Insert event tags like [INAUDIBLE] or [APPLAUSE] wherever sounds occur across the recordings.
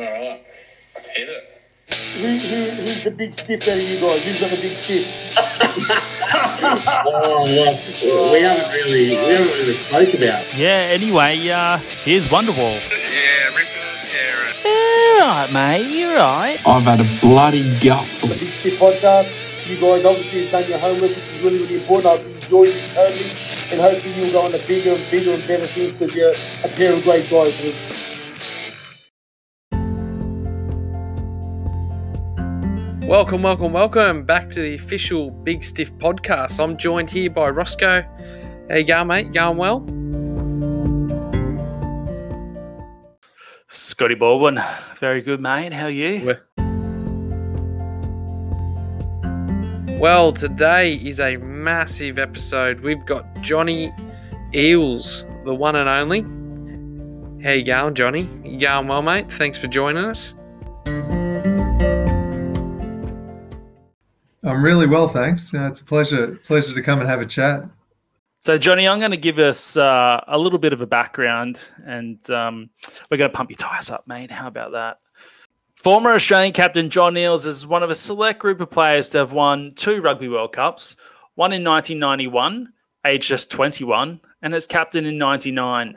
All right. Hit it. Who, who, who's the big stiff out of you guys? Who's got the big stiff? [LAUGHS] Oh, well, we haven't really, we haven't really spoke about. Yeah, anyway, uh, here's Wonderwall. Yeah, ripping and tearing. You're right, mate. You're right. I've had a bloody gutful. Big Stiff Podcast. You guys obviously have done your homework, which is really, really important. I've enjoyed this totally. And hopefully you'll go on to bigger and bigger and better things because you're a pair of great guys. Welcome, welcome, welcome back to the official Big Stiff podcast. I'm joined here by Roscoe. How you going, mate? Going well? Scotty Baldwin. Very good, mate. How are you? Well, today is a massive episode. We've got Johnny Eales, the one and only. How you going, Johnny? You going well, mate? Thanks for joining us. I'm really well, thanks. It's a pleasure pleasure to come and have a chat. So, Johnny, I'm going to give us uh, a little bit of a background and um, we're going to pump your tyres up, mate. How about that? Former Australian captain John Eales is one of a select group of players to have won two Rugby World Cups, one in 1991, aged just 21, and as captain in 99.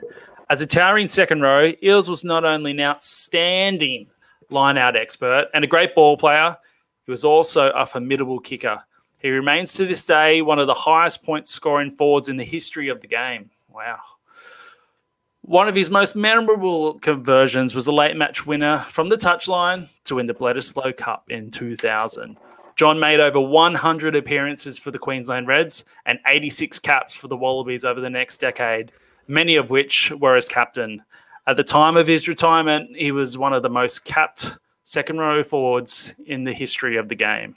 As a towering second row, Eales was not only an outstanding line out expert and a great ball player, he was also a formidable kicker. He remains to this day one of the highest point scoring forwards in the history of the game. Wow. One of his most memorable conversions was a late match winner from the touchline to win the Bledisloe Cup in 2000. John made over 100 appearances for the Queensland Reds and 86 caps for the Wallabies over the next decade, many of which were as captain. At the time of his retirement, he was one of the most capped second row forwards in the history of the game.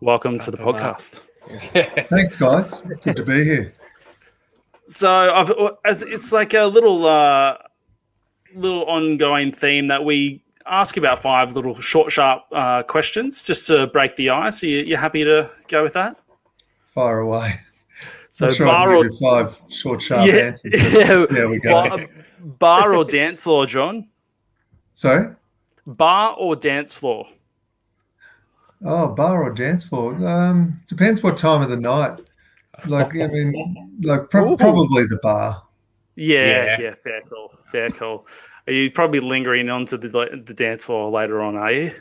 Welcome to the podcast. Thanks, guys. Good to be here. So I've as it's like a little uh little ongoing theme that we ask about five little short sharp uh, questions just to break the ice. Are you, you happy to go with that? Fire away. So I'm sure bar I or give you five short, sharp yeah, answers. yeah, There we go. bar, bar or dance floor, John? Sorry? Bar or dance floor? Oh, bar or dance floor? Um, depends what time of the night. Like, I mean, like pro- probably the bar. Yeah, yeah, fair call, fair call. Are you probably lingering onto the the dance floor later on? Are you?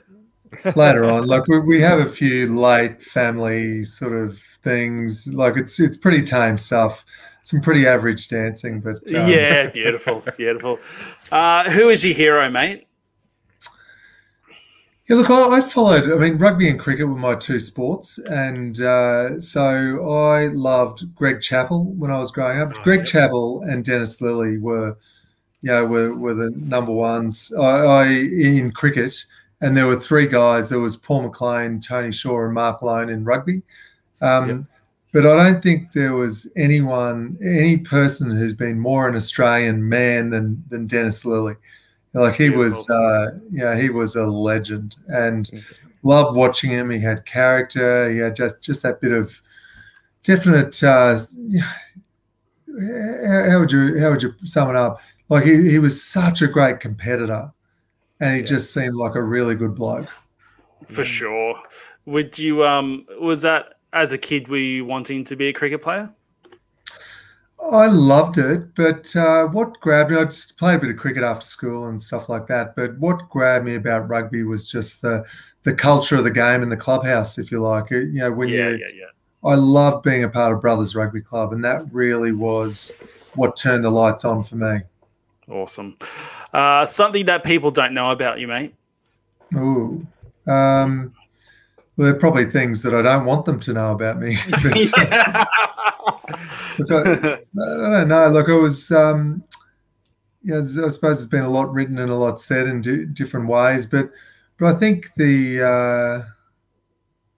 [LAUGHS] Later on, like we, we have a few late family sort of things. Like it's it's pretty tame stuff. Some pretty average dancing, but um, yeah, [LAUGHS] beautiful, beautiful. Uh, who is your hero, mate? Yeah, look, I, I followed. I mean, rugby and cricket were my two sports, and uh, so I loved Greg Chappell when I was growing up. Oh, Greg. Chappell and Dennis Lillee were, you know, were, were the number ones. I, I in cricket, and there were three guys. There was Paul McLean, Tony Shaw, and Mark Loane in rugby. Um, Yep. But I don't think there was anyone, any person who's been more an Australian man than than Dennis Lillee. Like he was, uh, yeah, he was a legend, and loved watching him. He had character. He had just just that bit of definite. Uh, how, how would you how would you sum it up? Like he, he was such a great competitor, and he just seemed like a really good bloke. For sure. Would you um was that as a kid were you wanting to be a cricket player? I loved it, but uh, what grabbed me, I just played a bit of cricket after school and stuff like that. But what grabbed me about rugby was just the the culture of the game in the clubhouse, if you like. You know, when yeah, you, yeah, yeah. I loved being a part of Brothers Rugby Club, and that really was what turned the lights on for me. Awesome. Uh, something that people don't know about you, mate. Ooh. Um, well, there are probably things that I don't want them to know about me. [LAUGHS] [LAUGHS] But- Look, I, I don't know. Look, it was, um, yeah, I suppose it's been a lot written and a lot said in di- different ways, but but I think the uh,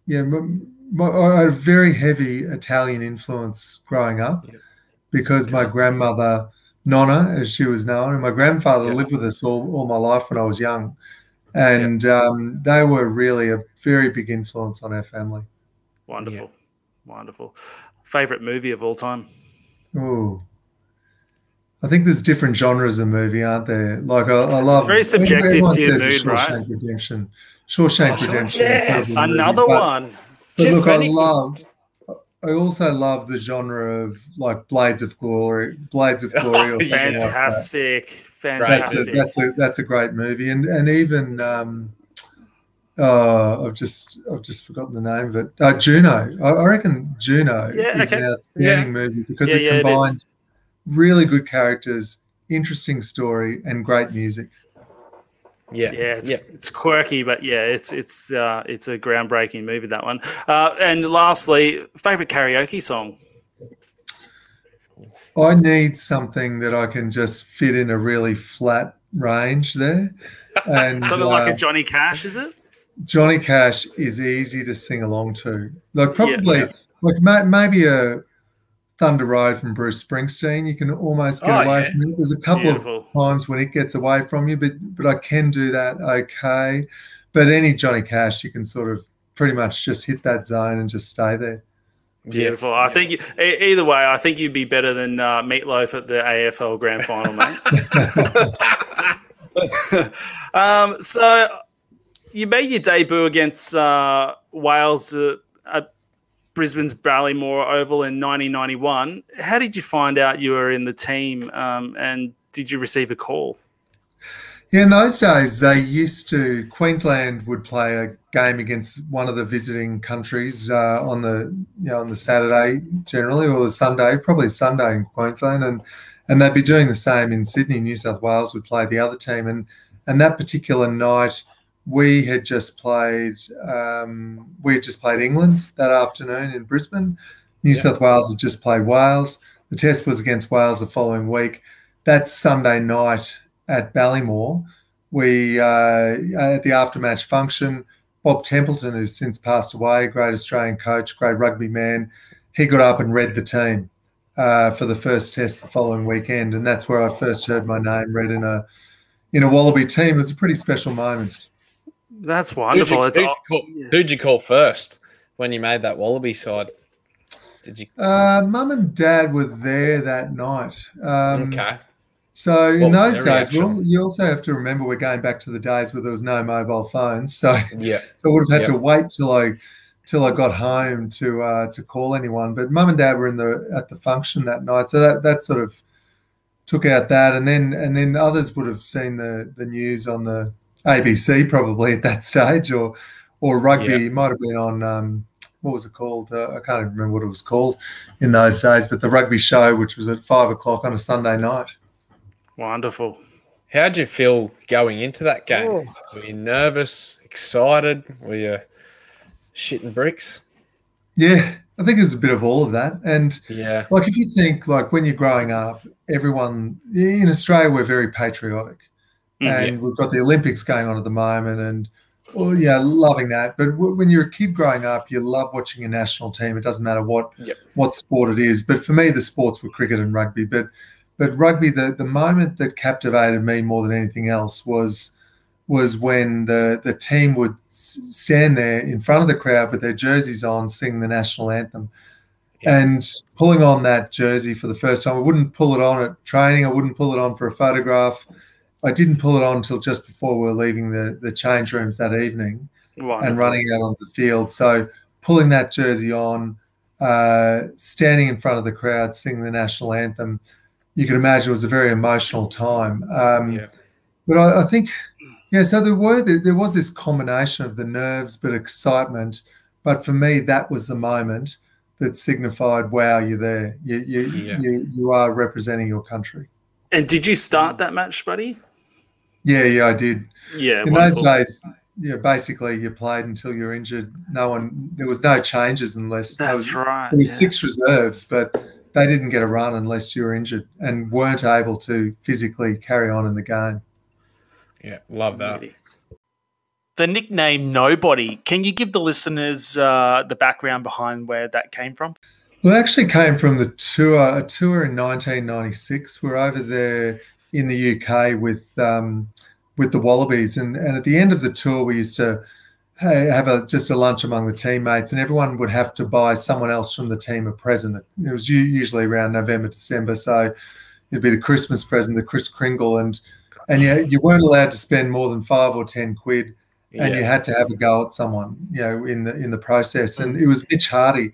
yeah, m- my, I had a very heavy Italian influence growing up Yeah. because my grandmother Nonna, as she was known, and my grandfather Yeah. lived with us all, all my life when I was young, and um, they were really a very big influence on our family. Wonderful. Wonderful. Favorite movie of all time? Ooh. I think there's different genres of movie, aren't there? Like I, I love. very subjective everyone to your says mood, right? Shawshank Redemption. Shawshank Oh, Redemption. yes. is movie, Another but- one. But Jeff look, I Fennick was- love. I also love the genre of like Blades of Glory, Blades of Glory, or [LAUGHS] something like that. Fantastic. That's a, Fantastic. that's a that's a great movie, and and even um, uh, I've just I've just forgotten the name of it. Uh, Juno, I, I reckon Juno Yeah, is okay. an outstanding Yeah. movie because Yeah, it yeah, it is. combines really good characters, interesting story, and great music. Yeah. Yeah, it's, yeah. it's quirky, but yeah, it's it's uh, it's a groundbreaking movie. That one. Uh, and lastly, favorite karaoke song. I need something that I can just fit in a really flat range there, [LAUGHS] and Something like uh, a Johnny Cash, is it? Johnny Cash is easy to sing along to. Like probably Yeah. like maybe a Thunder Road from Bruce Springsteen. You can almost get Oh, away yeah. from it. There's a couple Beautiful. of times when it gets away from you, but but I can do that okay. But any Johnny Cash, you can sort of pretty much just hit that zone and just stay there. Beautiful. I think you, e- either way, I think you'd be better than uh, Meatloaf at the AFL Grand Final, mate. [LAUGHS] [LAUGHS] um, so you made your debut against uh, Wales uh, at Brisbane's Ballymore Oval in 1991. How did you find out you were in the team, um, and did you receive a call? Yeah, in those days, they used to Queensland would play a game against one of the visiting countries uh, on the you know on the Saturday generally or the Sunday, probably Sunday in Queensland, and and they'd be doing the same in Sydney. New South Wales would play the other team, and and that particular night we had just played um, we had just played England that afternoon in Brisbane. New Yeah. South Wales had just played Wales. The test was against Wales the following week. That Sunday night at Ballymore, we uh, at the aftermatch function, Bob Templeton, who's since passed away, great Australian coach, great rugby man, he got up and read the team uh, for the first test the following weekend, and that's where I first heard my name read in a in a Wallaby team. It was a pretty special moment. That's Who'd you, wonderful. It's who'd, you all- call, who'd you call first when you made that Wallaby side? Did you? Uh, Mum and Dad were there that night. Um, okay. So What in those days, well, reaction? you also have to remember we're going back to the days where there was no mobile phones. So Yeah. [LAUGHS] So I would have had Yep. to wait till I till I got home to uh, to call anyone. But mum and dad were in the at the function that night, so that that sort of took out that, and then and then others would have seen the the news on the ABC probably at that [LAUGHS] stage, or or rugby Yeah. It might have been on. Um, what was it called? Uh, I can't even remember what it was called in those days, but the rugby show, which was at five o'clock on a Sunday night. wonderful. How'd you feel going into that game? Oh. Were you nervous, excited? Were you shitting bricks? Yeah, I think there's a bit of all of that, and Yeah. like if you think like when you're growing up everyone in australia we're very patriotic Mm, and we've got the olympics going on at the moment and well yeah loving that but w- when you're a kid growing up you love watching a national team it doesn't matter what Yep. what sport it is but for me the sports were cricket and rugby but but rugby the the moment that captivated me more than anything else was was when the the team would stand there in front of the crowd with their jerseys on sing the national anthem Yeah. and pulling on that jersey for the first time. I wouldn't pull it on at training. I wouldn't pull it on for a photograph. I didn't pull it on until just before we were leaving the, the change rooms that evening Wonderful. and running out on the field. So pulling that jersey on, uh, standing in front of the crowd, singing the national anthem, you could imagine it was a very emotional time. Um, Yeah. But I, I think, yeah, so there were there, there was this combination of the nerves but excitement. But for me, that was the moment that signified, wow, you're there. You you Yeah. you, you are representing your country. And did you start that match, buddy? Yeah, yeah, I did. Yeah. In wonderful. those days, yeah, basically you played until you're injured. No one, there was no changes unless there That's was, right. there was yeah. six reserves, but they didn't get a run unless you were injured and weren't able to physically carry on in the game. Yeah. Love that. The nickname Nobody. Can you give the listeners uh, the background behind where that came from? Well, it actually came from the tour, a tour in 1996. We're over there in the UK with um, with the Wallabies, and, and at the end of the tour, we used to have a just a lunch among the teammates, and everyone would have to buy someone else from the team a present. It was usually around November, December, so it'd be the Christmas present, the Kris Kringle, and and you you weren't allowed to spend more than five or ten quid, and you had to have a go at someone, you know, in the in the process. And it was Mitch Hardy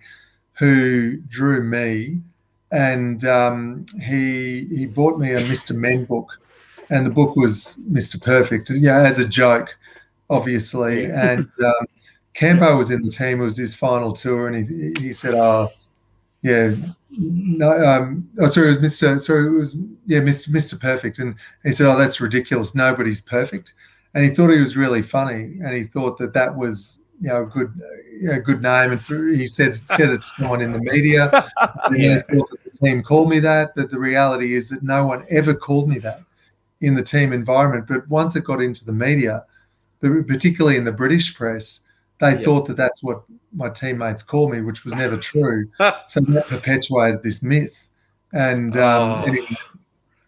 who drew me, and um, he he bought me a Mr. Men book, and the book was Mr. Perfect, yeah, as a joke, obviously. [LAUGHS] And um, Campo was in the team; it was his final tour, and he he said, "Oh, yeah." No, um, oh, sorry, it was Mr. Sorry, it was yeah, Mr. Mr. Perfect, and he said, "Oh, that's ridiculous. Nobody's perfect." And he thought he was really funny, and he thought that that was you know a good, you know, good name. And for, he said said it to someone in the media. [LAUGHS] and they thought that the team called me that, but the reality is that no one ever called me that in the team environment. But once it got into the media, the, particularly in the British press, they thought that that's what my teammates call me, which was never true. [LAUGHS] so that perpetuated this myth. And um, Oh.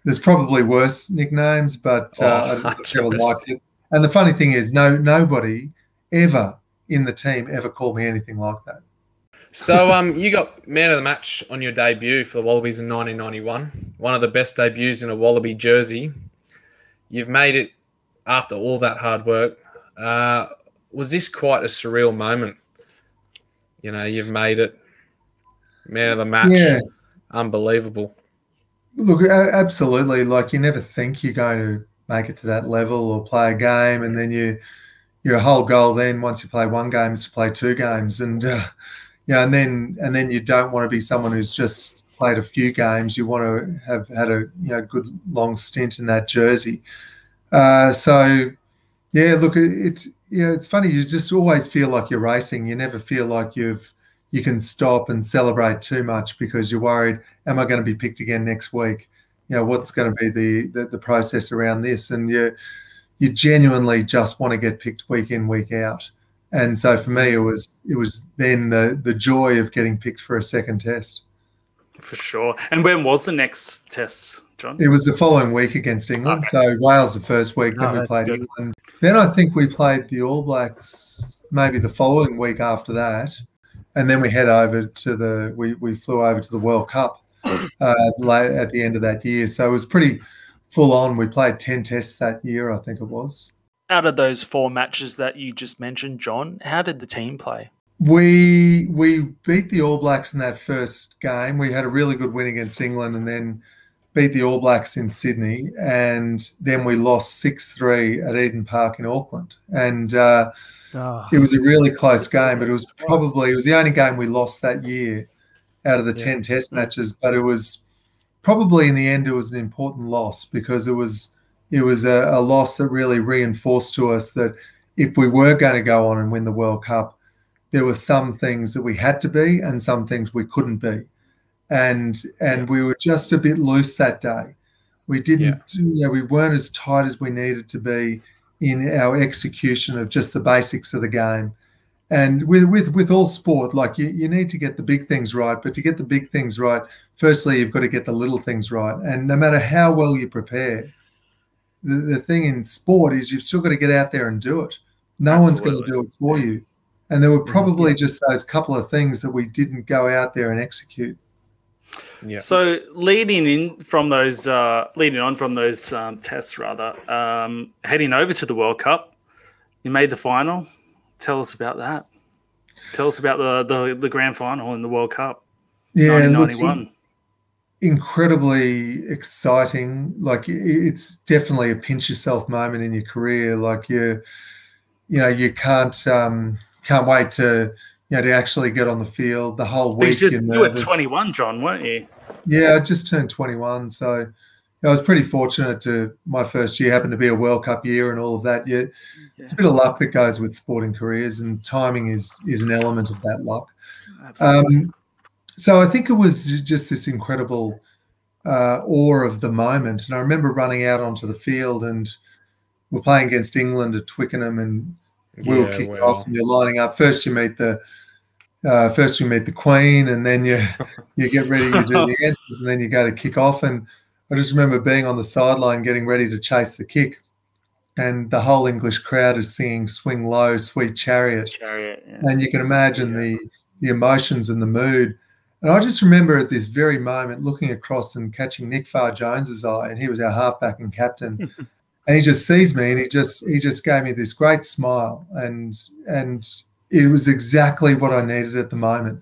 there's probably worse nicknames, but uh, Oh, I never 100%. liked it. And the funny thing is, no, nobody ever in the team ever called me anything like that. So um, you got man of the match on your debut for the Wallabies in 1991. One of the best debuts in a Wallaby jersey. You've made it after all that hard work. Uh, was this quite a surreal moment? You know, you've made it. Man of the match. Yeah. Unbelievable. Look, absolutely. Like you never think you're going to make it to that level or play a game, and then you your whole goal then once you play one game is to play two games, and uh, yeah, and then and then you don't want to be someone who's just played a few games. You want to have had a you know good long stint in that jersey. Uh, so yeah, look, it, it's yeah, it's funny. You just always feel like you're racing. You never feel like you've you can stop and celebrate too much because you're worried am I going to be picked again next week? You know, what's going to be the, the the process around this? And you you genuinely just want to get picked week in week out. And so for me, it was it was then the the joy of getting picked for a second test. For sure. And when was the next test, John? It was the following week against England. So Wales the first week, then Oh, we played good. England. Then I think we played the All Blacks maybe the following week after that, and then we head over to the we we flew over to the World Cup uh, late at the end of that year. So it was pretty full on. We played ten tests that year, I think it was. Out of those four matches that you just mentioned, John, how did the team play? We we beat the All Blacks in that first game. We had a really good win against England, and then beat the All Blacks in Sydney, and then we lost six three at Eden Park in Auckland, and uh, it was a really close game. But it was probably it was the only game we lost that year out of the Yeah. ten Test matches. But it was probably in the end it was an important loss because it was it was a, a loss that really reinforced to us that if we were going to go on and win the World Cup there were some things that we had to be and some things we couldn't be. And and we were just a bit loose that day. We didn't you know we weren't as tight as we needed to be in our execution of just the basics of the game. And with with with all sport like you, you need to get the big things right but to get the big things right firstly you've got to get the little things right. And no matter how well you prepare the, the thing in sport is you've still got to get out there and do it no one's going to do it for you and there were probably just those couple of things that we didn't go out there and execute. Yeah. So leading in from those, uh, leading on from those um, tests, rather, um, heading over to the World Cup, you made the final. Tell us about that. Tell us about the the, the grand final in the World Cup, Yeah, look, 1991. Incredibly exciting. Like it's definitely a pinch yourself moment in your career. Like you, you know, you can't um, can't wait to you know to actually get on the field the whole week. You, were 21, John, weren't you? Yeah, I just turned 21, so I was pretty fortunate to my first year happened to be a World Cup year and all of that. Yeah, it's a bit of luck that goes with sporting careers, and timing is is an element of that luck. Absolutely. Um, so I think it was just this incredible uh, awe of the moment, and I remember running out onto the field and we're playing against England at Twickenham, and we were Yeah, kicked wow. off, and you're lining up. First, you meet the uh, first you meet the Queen, and then you [LAUGHS] you get ready to do the [LAUGHS] anthems, and then you go to kick off. And I just remember being on the sideline, getting ready to chase the kick, and the whole English crowd is singing "Swing Low, Sweet Chariot," Chariot, yeah. and you can imagine the the emotions and the mood. And I just remember at this very moment looking across and catching Nick Farr Jones's eye, and he was our halfback and captain. [LAUGHS] and he just sees me and he just he just gave me this great smile and and it was exactly what I needed at the moment.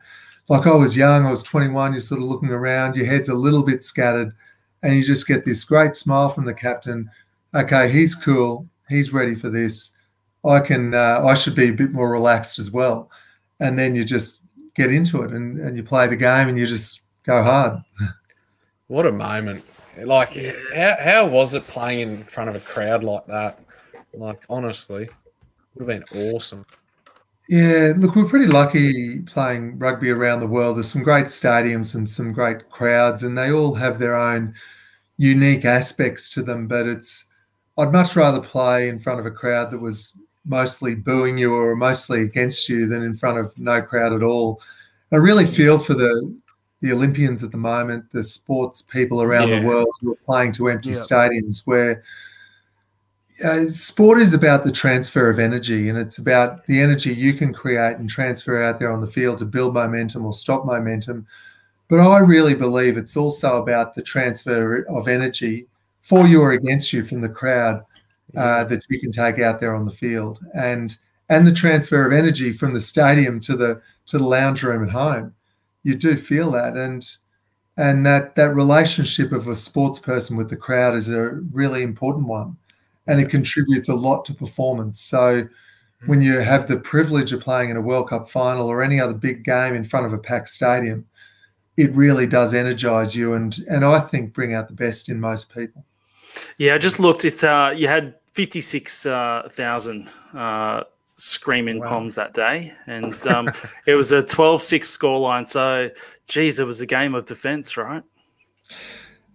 Like I was young, I was 21, you're sort of looking around, your head's a little bit scattered, and you just get this great smile from the captain. Okay, he's cool, he's ready for this. I can uh, I should be a bit more relaxed as well. And then you just get into it and, and you play the game and you just go hard. What a moment. Like, how, how was it playing in front of a crowd like that? Like, honestly, would have been awesome. Yeah, look, we're pretty lucky playing rugby around the world. There's some great stadiums and some great crowds, and they all have their own unique aspects to them. But it's, I'd much rather play in front of a crowd that was mostly booing you or mostly against you than in front of no crowd at all. I really feel for the the Olympians at the moment, the sports people around Yeah. the world who are playing to empty Yeah. stadiums where uh, sport is about the transfer of energy and it's about the energy you can create and transfer out there on the field to build momentum or stop momentum. But I really believe it's also about the transfer of energy for you or against you from the crowd uh, that you can take out there on the field and and the transfer of energy from the stadium to the to the lounge room at home. You do feel that and and that that relationship of a sports person with the crowd is a really important one and it contributes a lot to performance. So when you have the privilege of playing in a World Cup final or any other big game in front of a packed stadium, it really does energize you and and I think bring out the best in most people. Yeah, I just looked. It's uh, you had fifty six thousand uh, uh, screaming Wow. poms that day, and um, [LAUGHS] it was a 12-6 scoreline. So, geez, it was a game of defense, right?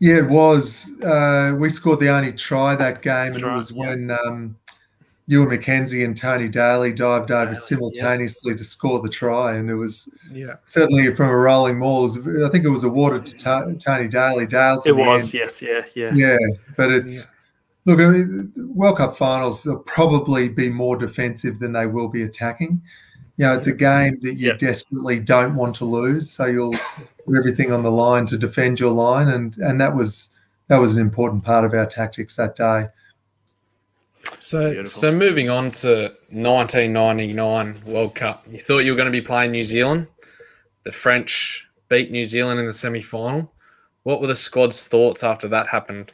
Yeah, it was. Uh, we scored the only try that game, That's and right, it was yeah. when um, Ewen McKenzie and Tony Daly dived over Daly, yeah. simultaneously to score the try, and it was Yeah. certainly from a rolling maul. Was- I think it was awarded to Ta- Tony Daly. Dale's It was, end. yes, yeah, yeah. Yeah, but it's look. I mean, World Cup finals will probably be more defensive than they will be attacking. You know, it's a game that you Yeah. desperately don't want to lose, so you'll put everything on the line to defend your line, and and that was that was an important part of our tactics that day. So, Beautiful. so moving on to 1999 World Cup, you thought you were going to be playing New Zealand. The French beat New Zealand in the semi final. What were the squad's thoughts after that happened?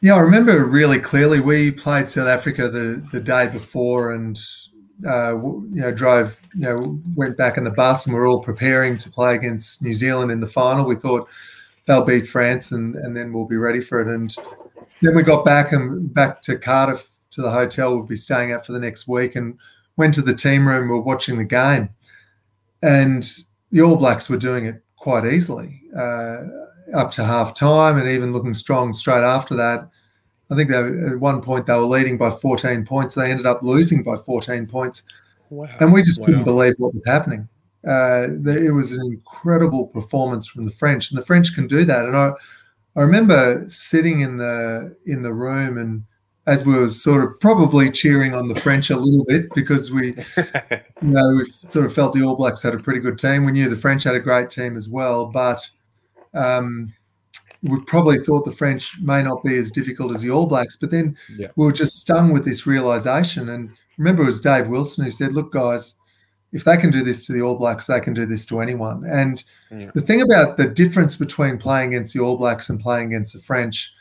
Yeah, I remember really clearly. We played South Africa the, the day before, and uh, you know drove, you know, went back in the bus, and we are all preparing to play against New Zealand in the final. We thought they'll beat France, and and then we'll be ready for it. And then we got back and back to Cardiff to the hotel we'll be staying at for the next week, and went to the team room. We are watching the game, and the All Blacks were doing it quite easily. Uh, up to half time and even looking strong straight after that. I think they at one point they were leading by 14 points. They ended up losing by 14 points, Wow. and we just couldn't believe what was happening. Uh, it was an incredible performance from the French, and the French can do that. And I, I remember sitting in the in the room, and as we were sort of probably cheering on the French a little bit because we [LAUGHS] you know, we sort of felt the All Blacks had a pretty good team. We knew the French had a great team as well, but um, we probably thought the French may not be as difficult as the All Blacks. But then Yeah. we were just stung with this realization. And remember, it was Dave Wilson who said, "Look, guys." If they can do this to the All Blacks, they can do this to anyone. And Yeah. the thing about the difference between playing against the All Blacks and playing against the French,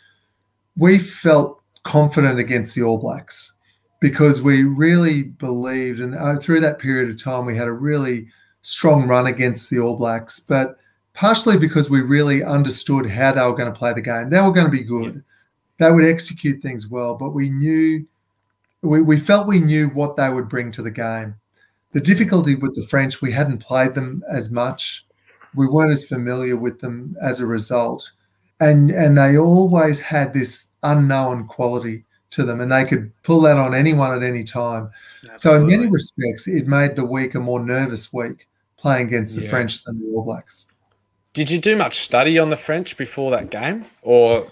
we felt confident against the All Blacks because we really believed, and uh, through that period of time, we had a really strong run against the All Blacks, but partially because we really understood how they were going to play the game. They were going to be good, they would execute things well, but we knew, we, we felt we knew what they would bring to the game. The difficulty with the French, we hadn't played them as much. We weren't as familiar with them as a result. And, and they always had this unknown quality to them, and they could pull that on anyone at any time. So, in many respects, it made the week a more nervous week playing against the Yeah. French than the All Blacks. Did you do much study on the French before that game, or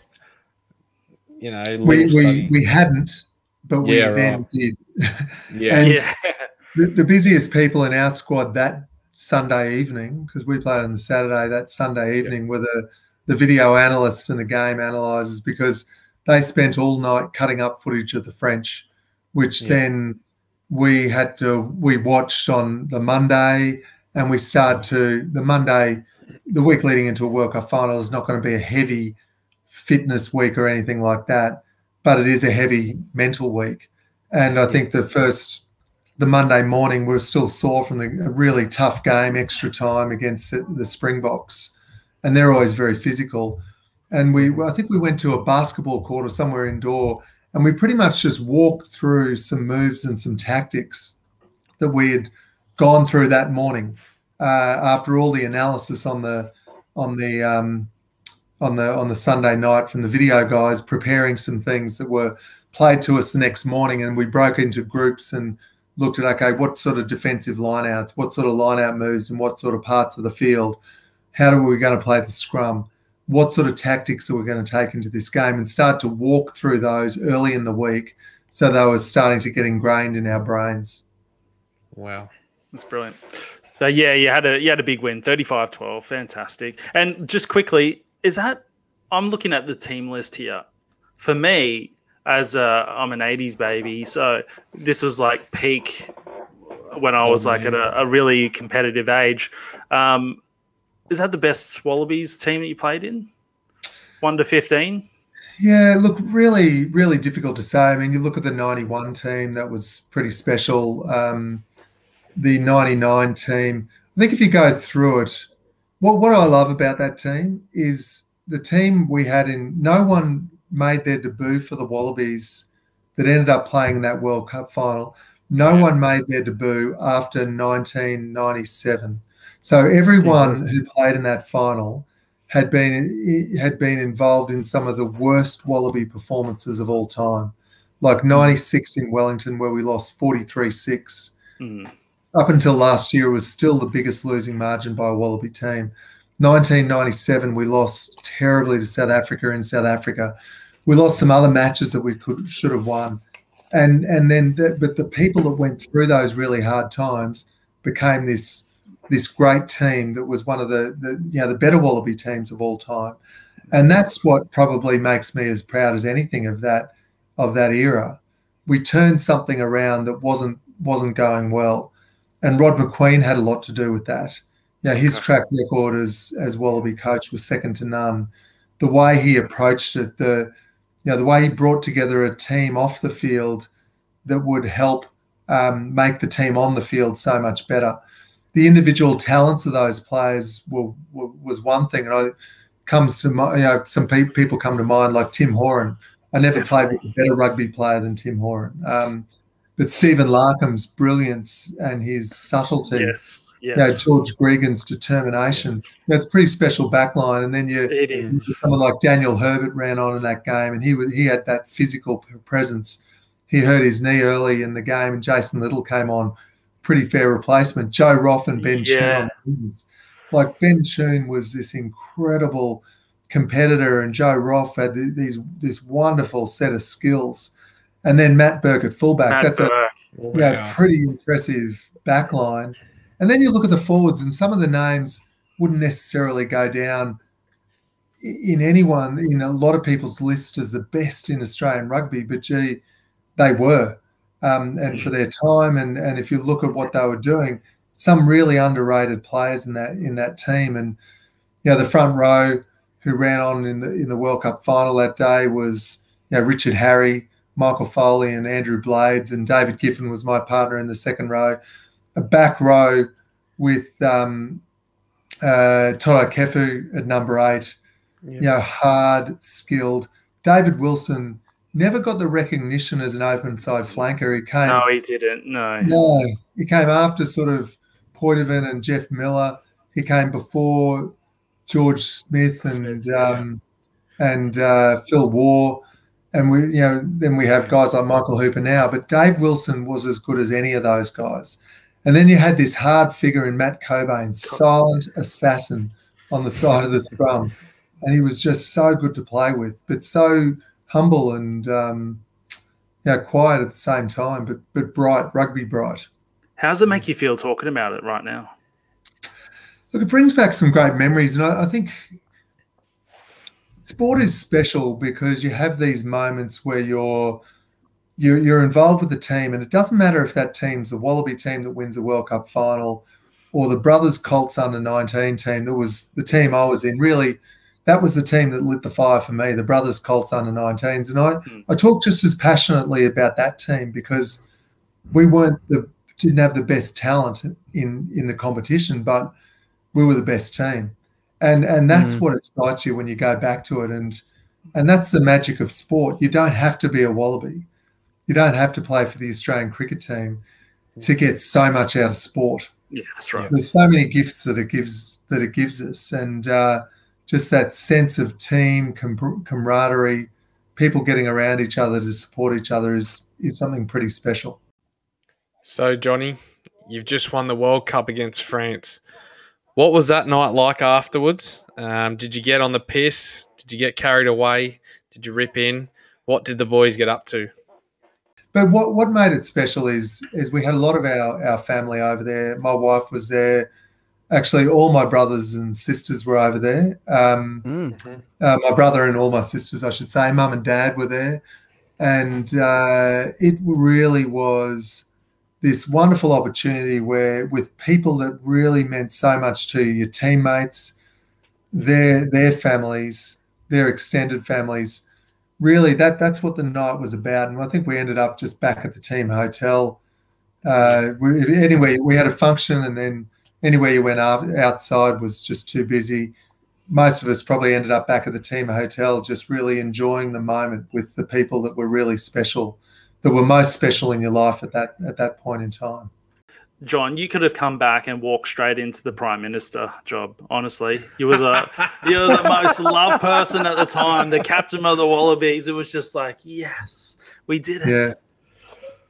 you know, We, we, we hadn't, but we Yeah, then right. did. [LAUGHS] yeah, and- yeah, [LAUGHS] The, the busiest people in our squad that Sunday evening because we played on the Saturday. That Sunday evening were the the video analyst and the game analyzers because they spent all night cutting up footage of the French, which Yeah. then we had to we watched on the Monday and we started to the Monday the week leading into a World Cup final is not going to be a heavy fitness week or anything like that, but it is a heavy mental week. And I think the first the Monday morning we were still sore from the really tough game, extra time against the, the Springboks, and they're always very physical. And we, I think we went to a basketball court or somewhere indoor, and we pretty much just walked through some moves and some tactics that we had gone through that morning uh, after all the analysis on the on the um, on the on the Sunday night from the video guys preparing some things that were played to us the next morning, and we broke into groups and looked at okay, what sort of defensive lineouts, what sort of lineout moves, and what sort of parts of the field. How are we going to play the scrum? What sort of tactics are we going to take into this game? And start to walk through those early in the week, so they were starting to get ingrained in our brains. Wow. That's brilliant. So yeah, you had a you had a big win, 35-12. Fantastic. And just quickly, is that I'm looking at the team list here. For me, as a, I'm an 80s baby, so this was like peak when I was like at a, a really competitive age. Um, is that the best Wallabies team that you played in? One to fifteen? Yeah, look, really, really difficult to say. I mean, you look at the 91 team, that was pretty special. Um, the 99 team, I think if you go through it, what, what I love about that team is the team we had in, no one made their debut for the Wallabies that ended up playing in that World Cup final. No Yeah. one made their debut after 1997. So everyone who played in that final had been had been involved in some of the worst Wallaby performances of all time, like '96 in Wellington where we lost 43-6. Mm. Up until last year, it was still the biggest losing margin by a Wallaby team. 1997, we lost terribly to South Africa in South Africa. We lost some other matches that we could should have won, and and then the, but the people that went through those really hard times became this this great team that was one of the, the you know the better Wallaby teams of all time, and that's what probably makes me as proud as anything of that of that era. We turned something around that wasn't wasn't going well, and Rod Macqueen had a lot to do with that. You know, his track record as as Wallaby coach was second to none. The way he approached it, the you know the way he brought together a team off the field that would help um, make the team on the field so much better. The individual talents of those players were, were, was one thing, and I comes to my, you know some pe- people come to mind like Tim Horan. I never played with a better rugby player than Tim Horan, um, but Stephen Larkham's brilliance and his subtlety, Yes, you know, George Gregan's determination. That's pretty special backline, and then you it is. someone like Daniel Herbert ran on in that game, and he was he had that physical presence. He hurt his knee early in the game, and Jason Little came on, pretty fair replacement. Joe Roff and Ben Tune Yeah. on. Like Ben Tune was this incredible competitor, and Joe Roff had these this wonderful set of skills. And then Matt Burke at fullback. Matt That's a Burke. yeah, pretty impressive back line. And then you look at the forwards, and some of the names wouldn't necessarily go down in anyone, in a lot of people's list as the best in Australian rugby, but gee, they were. Um, and for their time, and, and if you look at what they were doing, some really underrated players in that in that team. And you know, the front row who ran on in the in the World Cup final that day was you know Richard Harry, Michael Foley, and Andrew Blades, and David Giffen was my partner in the second row. A back row with um, uh, Toto Kefu at number eight. You know, hard, skilled. David Wilson never got the recognition as an open side flanker. He came No, he didn't. No. no, he came after sort of Poidevin and Jeff Miller. He came before George Smith and Smith, yeah. um, and uh, Phil Waugh, and we you know then we have guys like Michael Hooper now. But Dave Wilson was as good as any of those guys. And then you had this hard figure in Matt Cockbain, silent assassin on the side of the scrum, and he was just so good to play with, but so humble and um, yeah, quiet at the same time, but but bright, rugby bright. How does it make you feel talking about it right now? Look, it brings back some great memories, and I, I think sport is special because you have these moments where you're you're, you're involved with the team, and it doesn't matter if that team's the Wallaby team that wins a World Cup final or the Brothers Colts under 19 team that was the team I was in. Really, that was the team that lit the fire for me, the Brothers Colts under 19s. And I, Mm. I talk just as passionately about that team because we weren't the didn't have the best talent in in the competition, but we were the best team. And and that's Mm. what excites you when you go back to it. And and that's the magic of sport. You don't have to be a Wallaby. You don't have to play for the Australian cricket team to get so much out of sport Yeah, that's right. there's so many gifts that it gives that it gives us and uh, just that sense of team com- camaraderie people getting around each other to support each other is is something pretty special So, Johnny, you've just won the World Cup against France. What was that night like afterwards? Um, did you get on the piss? Did you get carried away? Did you rip in? What did the boys get up to? But what what made it special is is we had a lot of our our family over there. My wife was there. Actually all my brothers and sisters were over there. Um, uh, my brother and all my sisters, I should say, mum and dad were there, and uh, it really was this wonderful opportunity where, with people that really meant so much to you, your teammates, their their families, their extended families, really that that's what the night was about. And I think we ended up just back at the team hotel. Uh, we, anyway, we had a function, and then anywhere you went out, outside was just too busy most of us probably ended up back at the team hotel just really enjoying the moment with the people that were really special that were most special in your life at that at that point in time John, you could have come back and walked straight into the prime minister job. Honestly, you were the you were the most loved person at the time, the captain of the Wallabies. It was just like, yes, we did it. yeah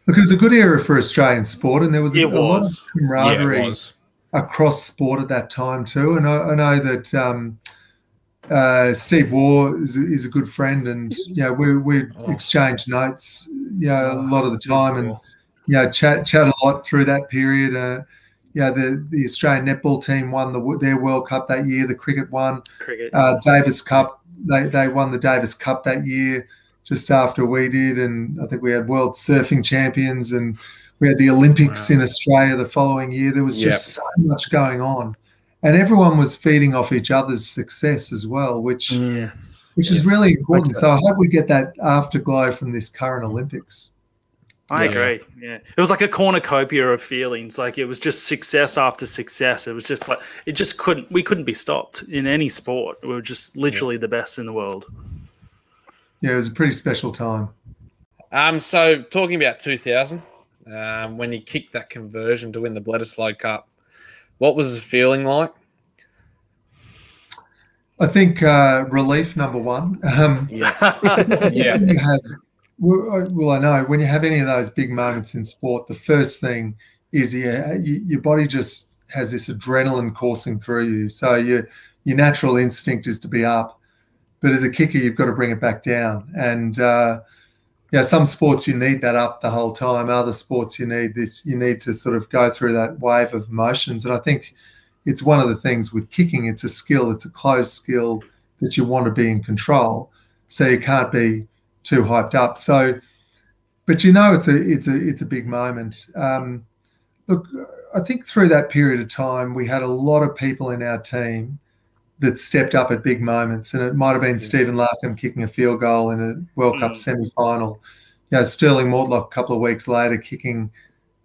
look it was a good era for australian sport and there was a, It a lot of camaraderie Yeah, it was. across sport at that time too and i, I know that um, uh, Steve Waugh is, is a good friend, and you know we we Oh. exchange notes, you know, a lot of the time, and. You know, chat chat a lot through that period. Uh, yeah, the the Australian netball team won the their World Cup that year. The cricket won. Cricket. Uh, Davis Cup. They they won the Davis Cup that year, just after we did, and I think we had World Surfing Champions, and we had the Olympics in Australia the following year. There was just so much going on, and everyone was feeding off each other's success as well, which yes. which Yes. is really important. So I hope we get that afterglow from this current Olympics. I Yeah. agree. Yeah. It was like a cornucopia of feelings. Like it was just success after success. It was just like it just couldn't we couldn't be stopped in any sport. We were just literally the best in the world. Yeah, it was a pretty special time. Um, so talking about 2000, um, when you kicked that conversion to win the Bledisloe Cup, what was the feeling like? I think uh, relief number one. [LAUGHS] Um, Yeah. [LAUGHS] when [LAUGHS] you have, well, I- know when you have any of those big moments in sport, the first thing is yeah, you, your body just has this adrenaline coursing through you. So your your natural instinct is to be up, but as a kicker, you've got to bring it back down. And uh, yeah, some sports you need that up the whole time. Other sports you need this. You need to sort of go through that wave of emotions. And I think it's one of the things with kicking. It's a skill. It's a closed skill that you want to be in control. So you can't be too hyped up. So, but you know, it's a it's a it's a big moment. Um, look, I think through that period of time, we had a lot of people in our team that stepped up at big moments, and it might have been Stephen Larkham kicking a field goal in a World Cup Mm. semi-final. You know, Stirling Mortlock a couple of weeks later kicking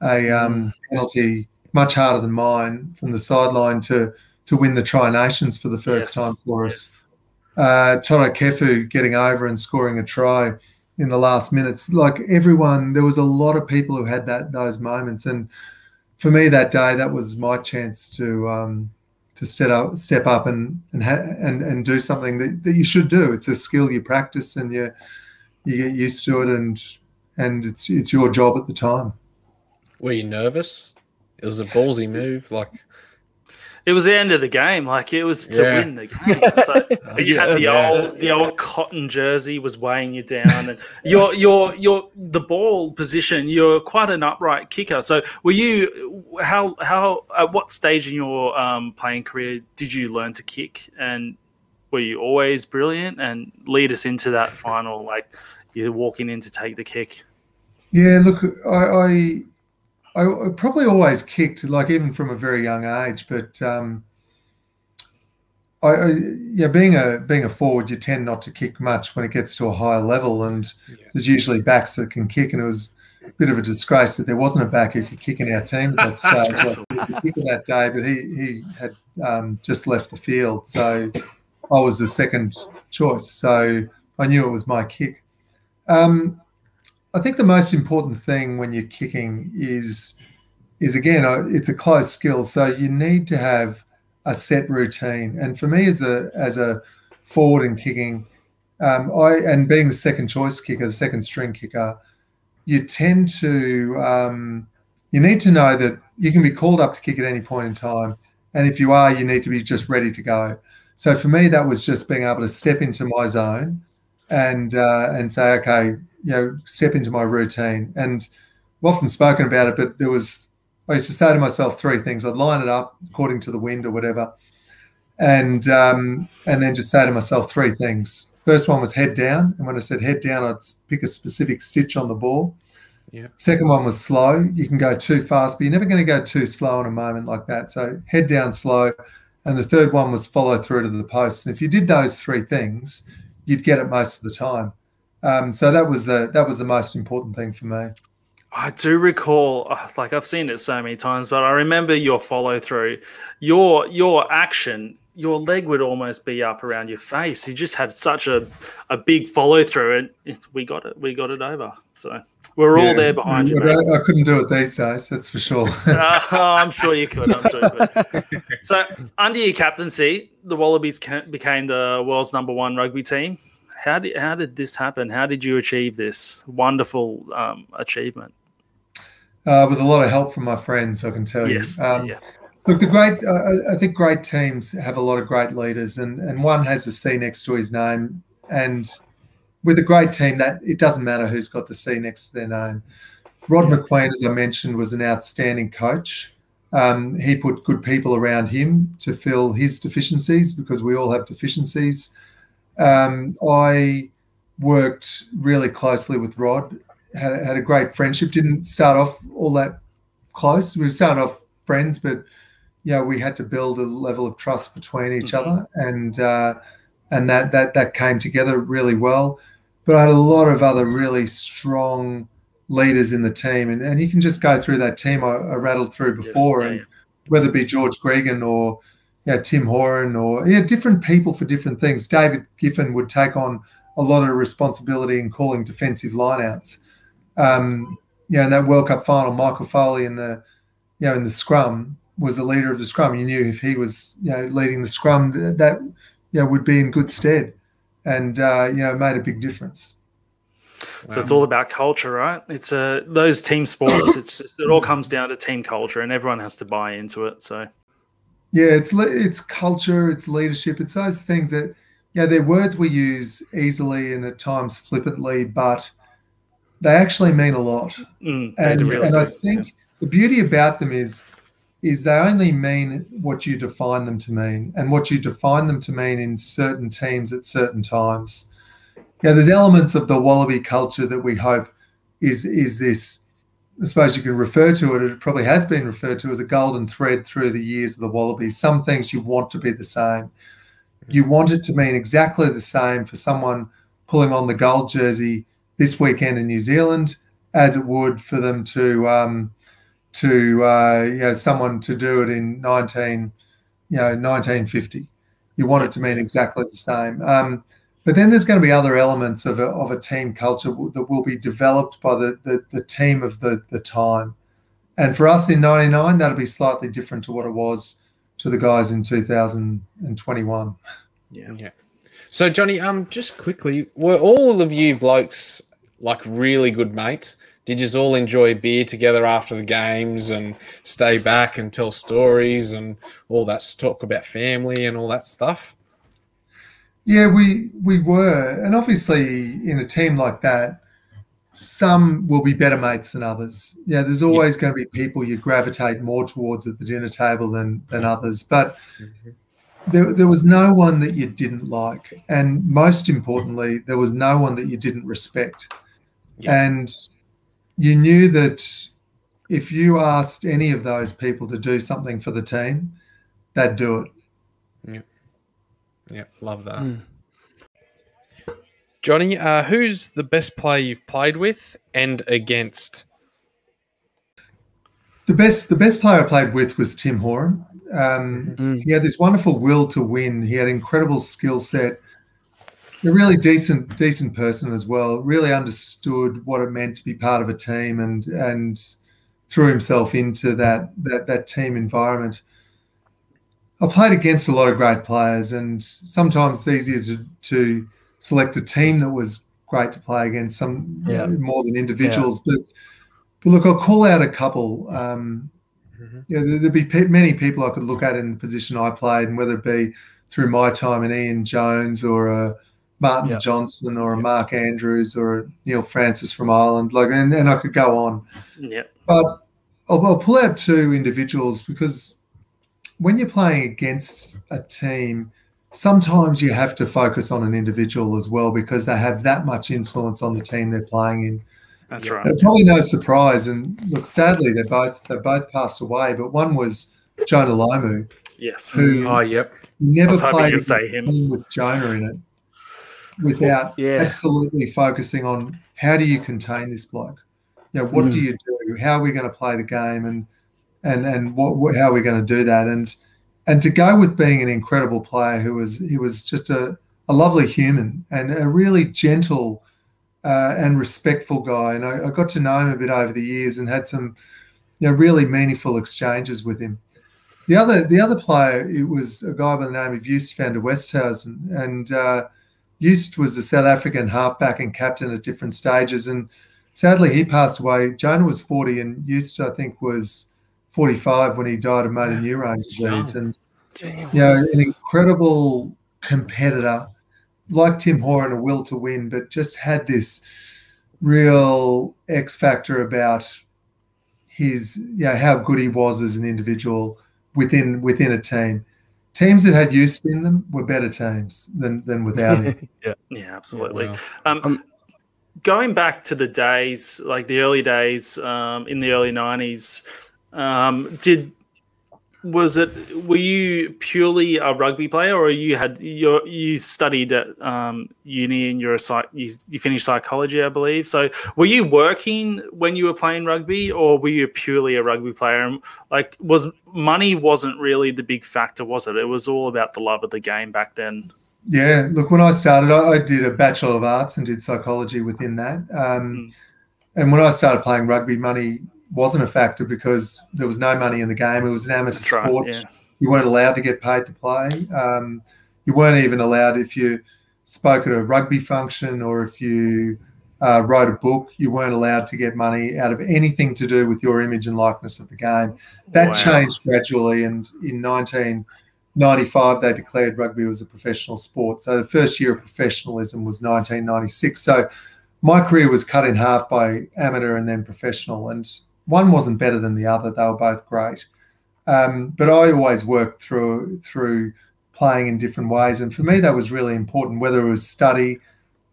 a um, penalty much harder than mine from the sideline to to win the Tri Nations for the first Yes. time for us uh, Toto Kefu getting over and scoring a try in the last minutes. Like everyone, there was a lot of people who had that those moments, and for me that day, that was my chance to um, to step up, step up, and and ha- and and do something that, that you should do. It's a skill you practice, and you you get used to it, and and it's it's your job at the time. Were you nervous? It was a ballsy move. Like, it was the end of the game. Like it was to Yeah. win the game. So [LAUGHS] you had the old the old cotton jersey was weighing you down, and your your your the ball position. You're quite an upright kicker. So were you? How how at what stage in your um, playing career did you learn to kick? And were you always brilliant? And lead us into that final. Like you're walking in to take the kick. Yeah, look, I, I, I probably always kicked, like even from a very young age. But um, I, I, yeah, being a being a forward, you tend not to kick much when it gets to a higher level, and there's usually backs that can kick. And it was a bit of a disgrace that there wasn't a back who could kick in our team at that [LAUGHS] stage. Like, was the kicker that day, but he he had um, just left the field, so I was the second choice. So I knew it was my kick. Um, I think the most important thing when you're kicking is is again uh, it's a close skill. So you need to have a set routine. And for me, as a as a forward in kicking, um, I and being the second choice kicker, the second string kicker, you tend to um, you need to know that you can be called up to kick at any point in time, and if you are, you need to be just ready to go. So for me, that was just being able to step into my zone and uh, and say, okay, you know, step into my routine. And I've often spoken about it, but there was I used to say to myself three things. I'd line it up according to the wind or whatever, and um, and then just say to myself three things. First one was head down, and when I said head down, I'd pick a specific stitch on the ball. Yeah. Second one was slow. You can go too fast, but you're never going to go too slow in a moment like that. So head down slow. And the third one was follow through to the post. And if you did those three things, you'd get it most of the time. Um, so that was the that was the most important thing for me. I do recall, uh, like I've seen it so many times, but I remember your follow through, your your action, your leg would almost be up around your face. You just had such a, a big follow through, and it, we got it, we got it over. So we're all Yeah. there behind you. Mate. I, I couldn't do it these days, that's for sure. Uh, [LAUGHS] I'm sure you could. I'm sure you could. So, under your captaincy, the Wallabies became the world's number one rugby team. How did how did this happen? How did you achieve this wonderful um, achievement? uh, with a lot of help from my friends, I can tell Yes, you. Um, yeah. Look, the great, uh, I think great teams have a lot of great leaders, and, and one has a C next to his name. And with a great team, that it doesn't matter who's got the C next to their name. Rod Macqueen, as I mentioned, was an outstanding coach. Um, he put good people around him to fill his deficiencies because we all have deficiencies. Um, I worked really closely with Rod, had, had a great friendship. Didn't start off all that close. We started off friends, but yeah, we had to build a level of trust between each Mhm. other, and uh, and that that that came together really well. But I had a lot of other really strong leaders in the team, and, and you can just go through that team I, I rattled through before, yeah, and whether it be George Gregan or you know, Tim Horan or yeah, different people for different things. David Giffin would take on a lot of responsibility in calling defensive lineouts. Um, you know, in that World Cup final, Michael Foley in the you know in the scrum was the leader of the scrum. You knew if he was you know leading the scrum, th- that you know would be in good stead, and uh, you know made a big difference. So it's all about culture, right? It's uh, those team sports. It's just, it all comes down to team culture, and everyone has to buy into it. So Yeah, it's it's culture, it's leadership, it's those things that yeah, they're words we use easily and at times flippantly, but they actually mean a lot. mm, And, really and I think the beauty about them is is they only mean what you define them to mean and what you define them to mean in certain teams at certain times. Yeah, there's elements of the Wallaby culture that we hope is is this. I suppose you can refer to it. It probably has been referred to as a golden thread through the years of the Wallabies. Some things you want to be the same. You want it to mean exactly the same for someone pulling on the gold jersey this weekend in New Zealand as it would for them to um, to uh, you know someone to do it in 19 you know 1950 you want it to mean exactly the same um, but then there's going to be other elements of a, of a team culture that will be developed by the, the, the team of the, the time and for us in 99 that'll be slightly different to what it was to the guys in 2021 yeah. So Johnny, um, just quickly, were all of you blokes like really good mates? did you all enjoy beer together after the games and stay back and tell stories and all that talk about family and all that stuff? Yeah, we we were, and obviously in a team like that, some will be better mates than others. Yeah, there's always going to be people you gravitate more towards at the dinner table than than others, but mm-hmm. there, there was no one that you didn't like, and most importantly, there was no one that you didn't respect. And you knew that if you asked any of those people to do something for the team, they'd do it. Yeah, love that. Johnny, uh, who's the best player you've played with and against? The best, the best player I played with was Tim Horan. Um, He had this wonderful will to win. He had incredible skill set. A really decent, decent person as well. Really understood what it meant to be part of a team, and and threw himself into that that that team environment. I played against a lot of great players, and sometimes it's easier to, to select a team that was great to play against, some Yeah. more than individuals. But, but look, I'll call out a couple. Um, yeah, there- there'd be pe- many people I could look at in the position I played, and whether it be through my time in Ian Jones or a Martin Yeah. Johnson or a Mark Andrews or a Neil Francis from Ireland, like, and, and I could go on. Yeah. But I'll, I'll pull out two individuals because when you're playing against a team, sometimes you have to focus on an individual as well because they have that much influence on the team they're playing in. That's right. And probably no surprise. And look, sadly, they both they both passed away. But one was Jonah Lomu, Yes. who Oh, yep. never played you'd say a him. team with Jonah in it without Yeah. absolutely focusing on how do you contain this bloke? You know, what do Mm. you do? How are we going to play the game? And and and what, how are we going to do that? And and to go with being an incredible player who was he was just a, a lovely human and a really gentle uh, and respectful guy. And I, I got to know him a bit over the years and had some you know really meaningful exchanges with him. The other the other player it was a guy by the name of Joost van der Westhuizen, and uh, was a South African halfback and captain at different stages. And sadly, he passed away. Jonah was forty, and Joost I think was forty five when he died of motor neurone disease. And you know, an incredible competitor, like Tim Horan, a will to win, but just had this real X factor about his, you know, how good he was as an individual within within a team. Teams that had use in them were better teams than than without him. [LAUGHS] Yeah, absolutely. Wow. Um, Um, going back to the days, like the early days um, in the early nineties, um, did was it? Were you purely a rugby player, or you had your you studied at um, uni and you're a psych, you, you finished psychology, I believe. So, were you working when you were playing rugby, or were you purely a rugby player? And like, was money wasn't really the big factor, was it? It was all about the love of the game back then. Yeah, look, when I started, I, I did a Bachelor of Arts and did psychology within that. Um, Mm. And when I started playing rugby, money wasn't a factor because there was no money in the game. It was an amateur right. sport. Yeah. You weren't allowed to get paid to play. Um, you weren't even allowed if you spoke at a rugby function or if you uh, wrote a book. You weren't allowed to get money out of anything to do with your image and likeness of the game. That Wow. changed gradually, and in 1995 they declared rugby was a professional sport. So the first year of professionalism was 1996. So my career was cut in half by amateur and then professional, and one wasn't better than the other. They were both great. Um, but I always worked through through playing in different ways, and for me that was really important, whether it was study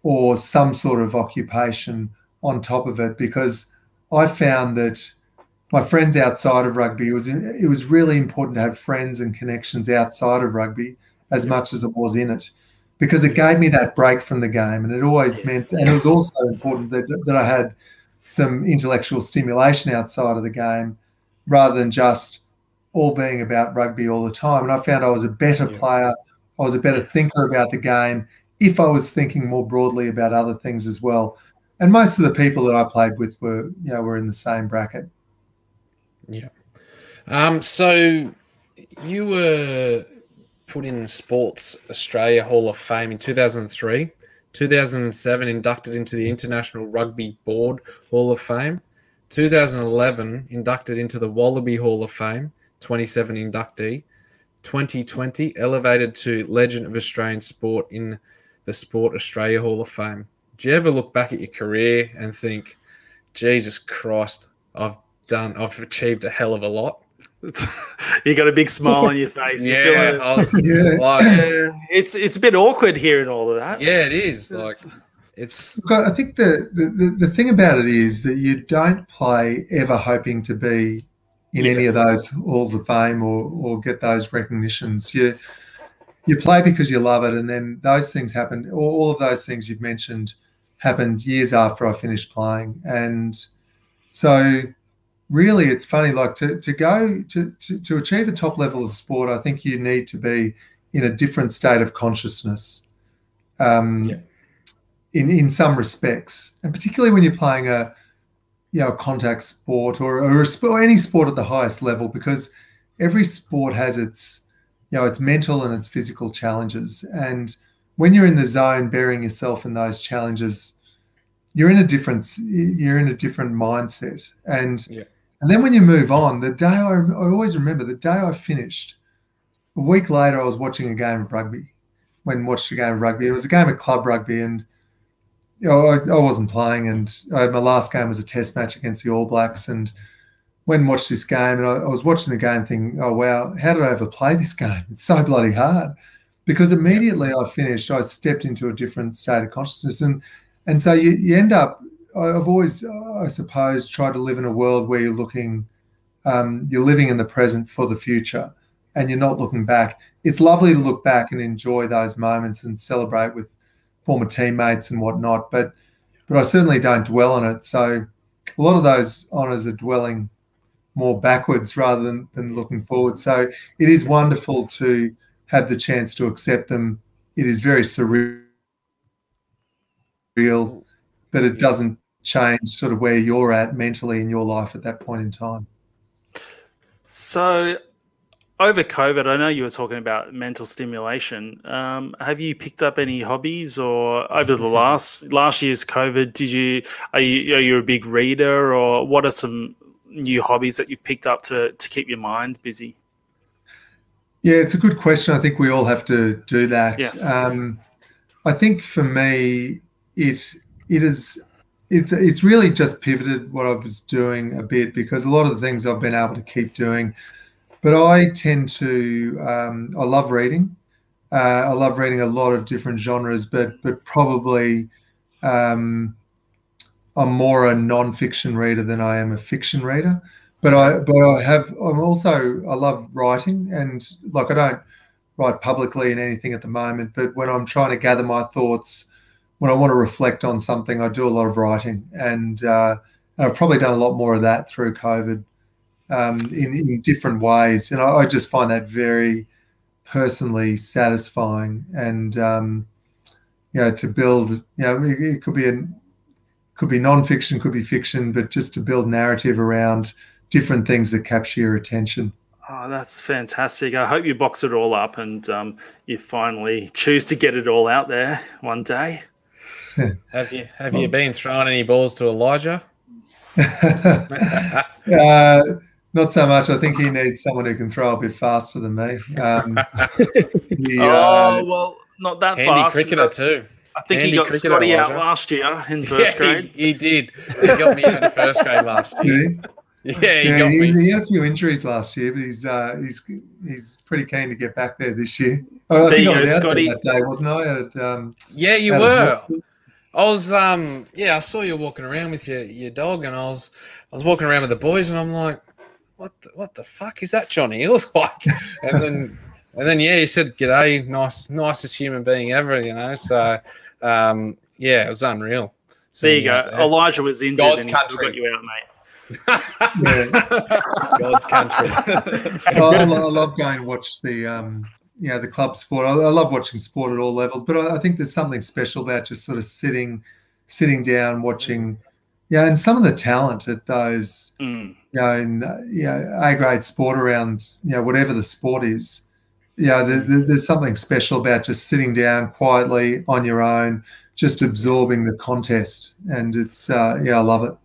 or some sort of occupation on top of it, because I found that my friends outside of rugby it was it was really important to have friends and connections outside of rugby as much as it was in it, because it gave me that break from the game, and it always meant, and it was also important that that I had some intellectual stimulation outside of the game rather than just all being about rugby all the time. And I found I was a better Yeah. player, I was a better Yes. thinker about the game if I was thinking more broadly about other things as well. And most of the people that I played with were, you know, were in the same bracket. Yeah. Um, so you were put in Sports Australia Hall of Fame in 2003. 2007, inducted into the International Rugby Board Hall of Fame. 2011, inducted into the Wallaby Hall of Fame, 27 inductee. 2020, elevated to Legend of Australian Sport in the Sport Australia Hall of Fame. Do you ever look back at your career and think, Jesus Christ, I've done, I've achieved a hell of a lot? [LAUGHS] you got a big smile on your face. You feel Yeah, like- I was [LAUGHS] Yeah. like, Yeah, it's it's a bit awkward hearing all of that. yeah, it is. Like, it's Look, I think the, the, the, the thing about it is that you don't play ever hoping to be in any of those halls of fame or, or get those recognitions. You you play because you love it, and then those things happen. All, all of those things you've mentioned happened years after I finished playing, and so really, it's funny. Like to to go to to, to achieve a top level of sport, I think you need to be in a different state of consciousness. Um, Yeah. in in some respects, and particularly when you're playing a you know a contact sport or or, a or any sport at the highest level, because every sport has its you know its mental and its physical challenges, and when you're in the zone, bearing yourself in those challenges, you're in a different you're in a different mindset, and Yeah. And then when you move on, the day I, I always remember the day I finished. A week later, I was watching a game of rugby. When watched a game of rugby, it was a game of club rugby, and you know, I, I wasn't playing, and uh, my last game was a test match against the All Blacks. And when watched this game, and I, I was watching the game, thinking, "Oh wow, how did I ever play this game? It's so bloody hard." Because immediately I finished, I stepped into a different state of consciousness, and and so you, you end up. I've always, I suppose, tried to live in a world where you're looking, um, you're living in the present for the future, and you're not looking back. It's lovely to look back and enjoy those moments and celebrate with former teammates and whatnot. But but I certainly don't dwell on it. So a lot of those honours are dwelling more backwards rather than, than looking forward. So it is wonderful to have the chance to accept them. It is very surreal, but it doesn't change sort of where you're at mentally in your life at that point in time. So, over COVID, I know you were talking about mental stimulation. Um, have you picked up any hobbies, or over the [LAUGHS] last last year's COVID, did you are you are you a big reader, or what are some new hobbies that you've picked up to to keep your mind busy? Yeah, it's a good question. I think we all have to do that. Yes. Um, I think for me, it it is it's it's really just pivoted what I was doing a bit because a lot of the things I've been able to keep doing, but I tend to um, I love reading. Uh, I love reading a lot of different genres, but but probably um, I'm more a non-fiction reader than I am a fiction reader but I but I have I'm also I love writing and like I don't write publicly in anything at the moment but when I'm trying to gather my thoughts when I want to reflect on something I do a lot of writing and, uh, I've probably done a lot more of that through COVID um, in, in different ways and I, I just find that very personally satisfying and um, you know to build you know it, it could be an could be non-fiction could be fiction but just to build narrative around different things that capture your attention. Oh, that's fantastic! I hope you box it all up and um, you finally choose to get it all out there one day. [LAUGHS] have you have you been throwing any balls to Elijah? [LAUGHS] uh, not so much. I think he needs someone who can throw a bit faster than me. Um, [LAUGHS] he, uh, oh well, not that Handy fast. because cricketer too. I, I think Handy he got cricketer, Scotty out last year in first yeah, grade. He, he did. He got me out in first grade last year. did? Yeah, he Yeah, got he, me. he had a few injuries last year, but he's uh, he's he's pretty keen to get back there this year. Oh, I There think you I go, was out Scotty. there that day, wasn't I? At, um, Yeah, you at were. Hawkesbury? I was um yeah, I saw you walking around with your, your dog and I was I was walking around with the boys and I'm like, What the, what the fuck is that Johnny Eales [LAUGHS] like? And then and then yeah, he said, G'day, nice nicest human being ever, you know. So um yeah, it was unreal. There you go. there. Elijah was injured God's and country. got you out, mate. [LAUGHS] [LAUGHS] God's country. I, I I love going and watch the um, you know the club sport. I, I love watching sport at all levels, but I, I think there's something special about just sort of sitting sitting down watching. Yeah, and some of the talent at those Mm. you know in uh, you know A grade sport around you know whatever the sport is. Yeah, there, there- there's something special about just sitting down quietly on your own, just absorbing the contest, and it's uh, yeah, I love it.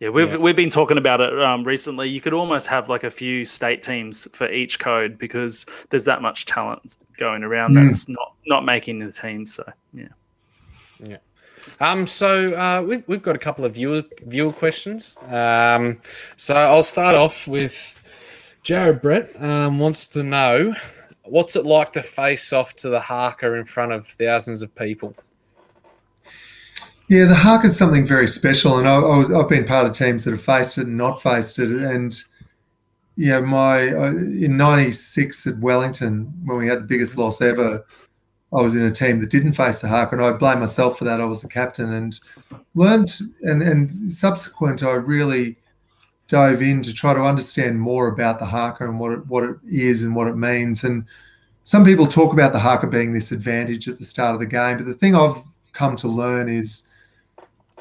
Yeah, we've we've been talking about it um, recently. You could almost have like a few state teams for each code because there's that much talent going around Mm. that's not not making the team. So yeah, yeah. Um, so uh, we've, we've got a couple of viewer viewer questions. Um, so I'll start off with Jared Brett um, wants to know what's it like to face off to the haka in front of thousands of people. Yeah, the haka is something very special, and I, I was, I've been part of teams that have faced it and not faced it. And yeah, my in '96 at Wellington, when we had the biggest mm-hmm. loss ever, I was in a team that didn't face the haka, and I blame myself for that. I was the captain and learned, and and subsequent, I really dove in to try to understand more about the haka and what it, what it is and what it means. And some people talk about the haka being this advantage at the start of the game, but the thing I've come to learn is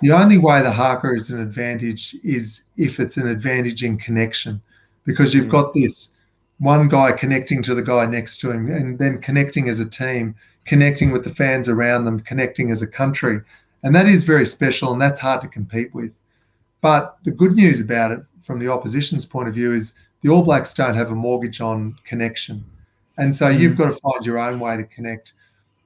the only way the haka is an advantage is if it's an advantage in connection, because you've mm. got this one guy connecting to the guy next to him and then connecting as a team, connecting with the fans around them, connecting as a country. And that is very special and that's hard to compete with. But the good news about it from the opposition's point of view is the All Blacks don't have a mortgage on connection. And so you've mm. got to find your own way to connect.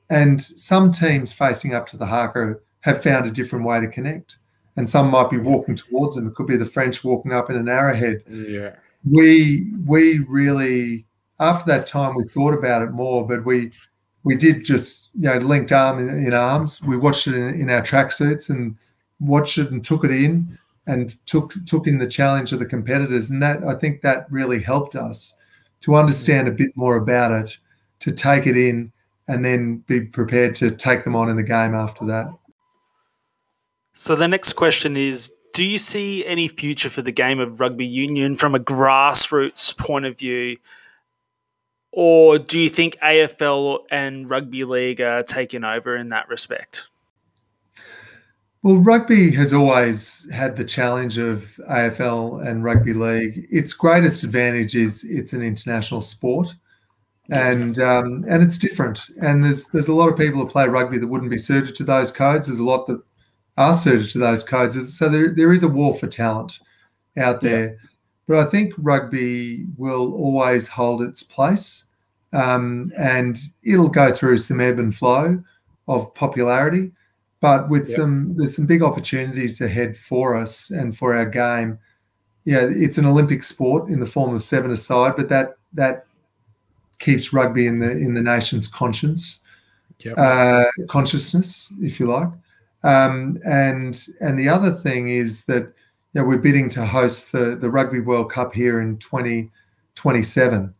And some teams facing up to the haka have found a different way to connect. And some might be walking towards them. It could be the French walking up in an arrowhead. Yeah. We we really after that time we thought about it more, but we we did just you know linked arm in, in arms. We watched it in, in our tracksuits and watched it and took it in and took took in the challenge of the competitors. And that I think that really helped us to understand a bit more about it, to take it in, and then be prepared to take them on in the game after that. So the next question is Do you see any future for the game of rugby union from a grassroots point of view? Or do you think AFL and rugby league are taking over in that respect? Well, rugby has always had the challenge of AFL and rugby league. Its greatest advantage is it's an international sport, and um, and it's different. And there's there's a lot of people who play rugby that wouldn't be suited to those codes. There's a lot that are suited to those codes. So there there is a war for talent out there. But I think rugby will always hold its place, um, and it'll go through some ebb and flow of popularity but with Yep. some there's some big opportunities ahead for us and for our game. Yeah, it's an Olympic sport in the form of seven aside, but that that keeps rugby in the in the nation's conscience Yep. uh, consciousness, if you like. Um, and and the other thing is that you know, we're bidding to host the the Rugby World Cup here in 2027,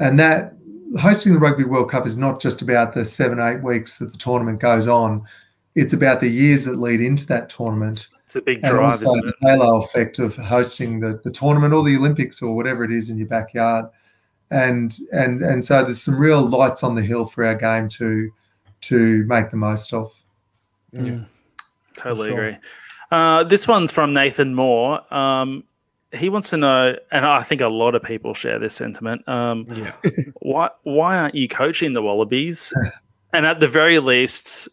and that hosting the Rugby World Cup is not just about the seven eight weeks that the tournament goes on. It's about the years that lead into that tournament It's a big and drive, also isn't the it? halo effect of hosting the, the tournament or the Olympics or whatever it is in your backyard. And and and so there's some real lights on the hill for our game to to make the most of. Yeah. Totally sure. agree. Uh, this one's from Nathan Moore. Um, he wants to know, and I think a lot of people share this sentiment. Um, Yeah. [LAUGHS] why why aren't you coaching the Wallabies? and at the very least,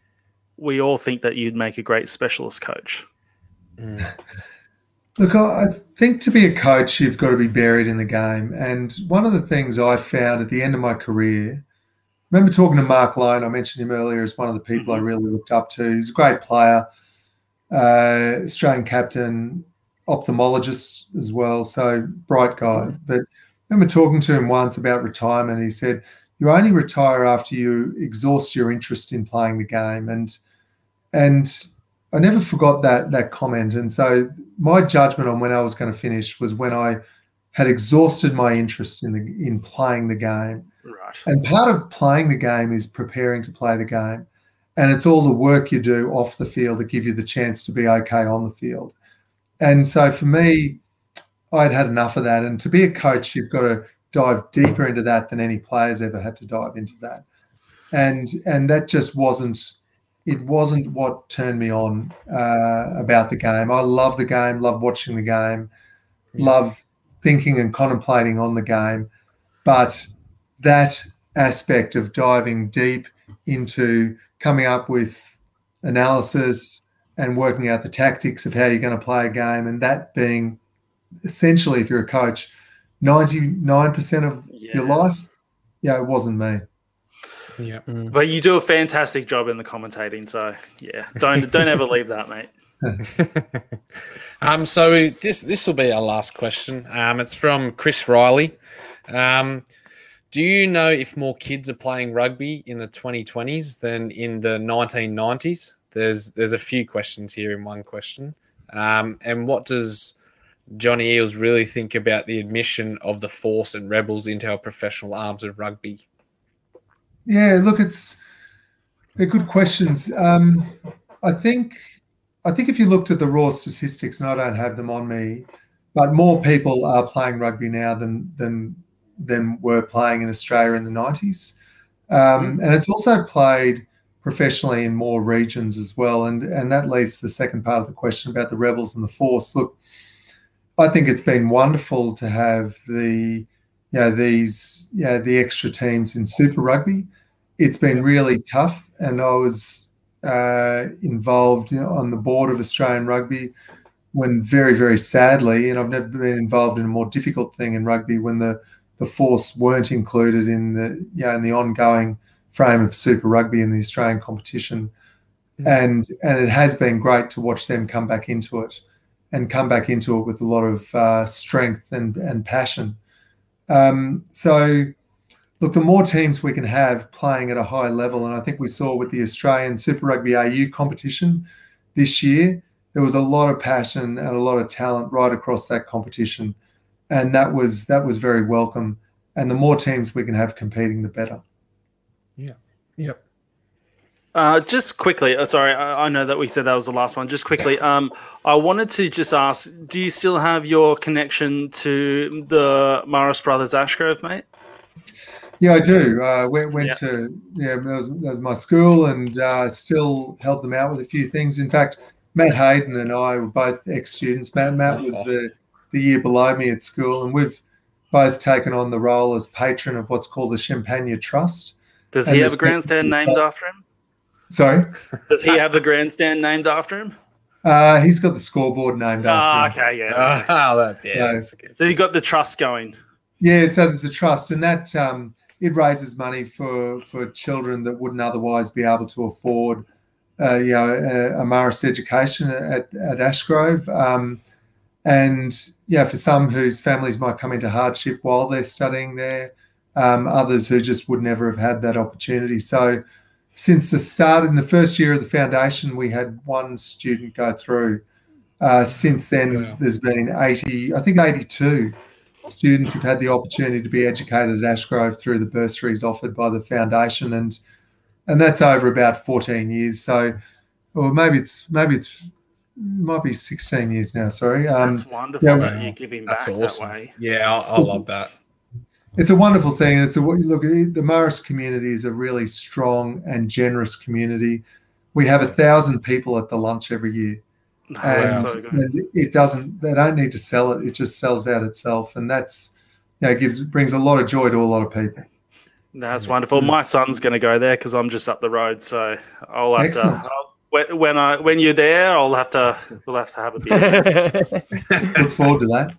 we all think that you'd make a great specialist coach. Look, I I think to be a coach, you've got to be buried in the game. And one of the things I found at the end of my career, I remember talking to Mark Loane. I mentioned him earlier as one of the people I really looked up to. He's a great player, uh, Australian captain, ophthalmologist as well. So bright guy. But I remember talking to him once about retirement. He said, "You only retire after you exhaust your interest in playing the game." And and I never forgot that that comment. And so my judgment on when I was going to finish was when I had exhausted my interest in the in playing the game. Right. And part of playing the game is preparing to play the game. And it's all the work you do off the field that give you the chance to be okay on the field. And so for me, I'd had enough of that. And to be a coach, you've got to dive deeper into that than any players ever had to dive into that. And and that just wasn't it wasn't what turned me on uh, about the game. I love the game, love watching the game, love thinking and contemplating on the game. But that aspect of diving deep into coming up with analysis, and working out the tactics of how you're going to play a game, and that being essentially, if you're a coach, 99% of your life, yeah, it wasn't me. Yeah. But you do a fantastic job in the commentating, so yeah, don't don't ever leave that, mate. [LAUGHS] [LAUGHS] Um, so this this will be our last question. Um, it's from Chris Riley. Um, do you know if more kids are playing rugby in the 2020s than in the 1990s? There's there's a few questions here in one question. Um, and what does Johnny Eales really think about the admission of the Force and Rebels into our professional arms of rugby? Yeah, look, it's they're good questions. Um, I think I think if you looked at the raw statistics, and I don't have them on me, but more people are playing rugby now than than than were playing in Australia in the nineties, um, and it's also played professionally in more regions as well. And and that leads to the second part of the question about the rebels and the force. Look, I think it's been wonderful to have the you know these you know, the extra teams in Super Rugby. It's been really tough, and I was uh, involved on the board of Australian Rugby when very very sadly, and I've never been involved in a more difficult thing in rugby when the the force weren't included in the you know in the ongoing frame of Super Rugby in the Australian competition, and and it has been great to watch them come back into it and come back into it with a lot of uh, strength and, and passion. Um, so, look, the more teams we can have playing at a high level, and I think we saw with the Australian Super Rugby AU competition this year, there was a lot of passion and a lot of talent right across that competition, and that was that was very welcome. And the more teams we can have competing, the better. Yeah. Yep. Uh, just quickly, uh, sorry, I, I know that we said that was the last one. Just quickly, um, I wanted to just ask: Do you still have your connection to the Marist Brothers Ashgrove, mate? Yeah, I do. Uh, went went Yeah. to yeah, that was, that was my school, and uh, still helped them out with a few things. In fact, Matt Hayden and I were both ex students. Matt Matt was the the year below me at school, and we've both taken on the role as patron of what's called the Champagnat Trust. Does he have a grandstand makes- named after him? Sorry, Does he have a grandstand named after him? uh, he's got the scoreboard named Ah, after him. okay, yeah. Oh, that's yeah. No. that's good. So you got the trust going. Yeah, so there's a trust, and that um, it raises money for for children that wouldn't otherwise be able to afford, uh, you know, a, a Marist education at at Ashgrove, um, and yeah, for some whose families might come into hardship while they're studying there, um, others who just would never have had that opportunity. So, since the start in the first year of the foundation, we had one student go through. Uh, since then, Wow. there's been 80, I think 82 students have had the opportunity to be educated at Ashgrove through the bursaries offered by the foundation, and and that's over about 14 years. So, or maybe it's maybe it's might be 16 years now. Sorry, um, That's wonderful yeah, that you're giving back That's that way. Yeah, I, I love that. it's a wonderful thing. It's a look. The Marist community is a really strong and generous community. We have a thousand people at the lunch every year. Oh, and, so good. and it doesn't they don't need to sell it it just sells out itself and that's you know, gives brings a lot of joy to a lot of people That's wonderful. My son's going to go there because I'm just up the road, so I'll have Excellent. to. I'll, when- when I when you're there, I'll have to. [LAUGHS] We'll have to have a beer. [LAUGHS] look forward to that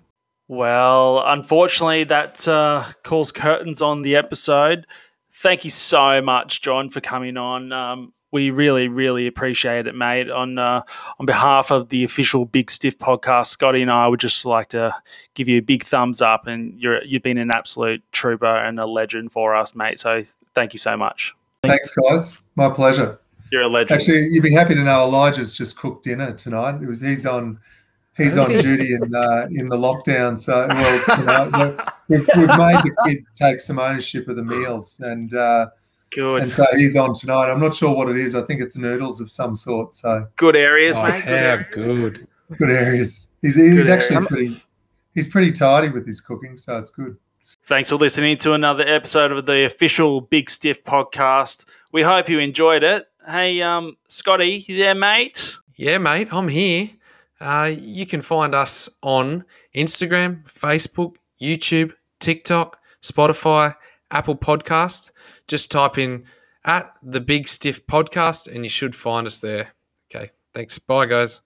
well, unfortunately, that uh, calls curtains on the episode. Thank you so much, John, for coming on. Um, we really, really appreciate it, mate. On uh, on behalf of the official Big Stiff podcast, Scotty and I would just like to give you a big thumbs up, and you're you've been an absolute trooper and a legend for us, mate. So thank you so much. thanks guys my pleasure You're a legend. actually you'd be happy to know elijah's just cooked dinner tonight it was he's on he's on duty in uh, in the lockdown so well you know, we've, we've made the kids take some ownership of the meals and uh, good, and so he's on tonight i'm not sure what it is i think it's noodles of some sort so good areas, Oh, mate. Good how areas. good. good areas he's, he's Good actually areas. pretty he's pretty tidy with his cooking so it's good Thanks for listening to another episode of the official Big Stiff podcast. We hope you enjoyed it. Hey, um, Scotty, you there, mate? Yeah, mate, I'm here. Uh, you can find us on Instagram, Facebook, YouTube, TikTok, Spotify, Apple Podcast. Just type in at the Big Stiff Podcast and you should find us there. Okay. Thanks. Bye, guys.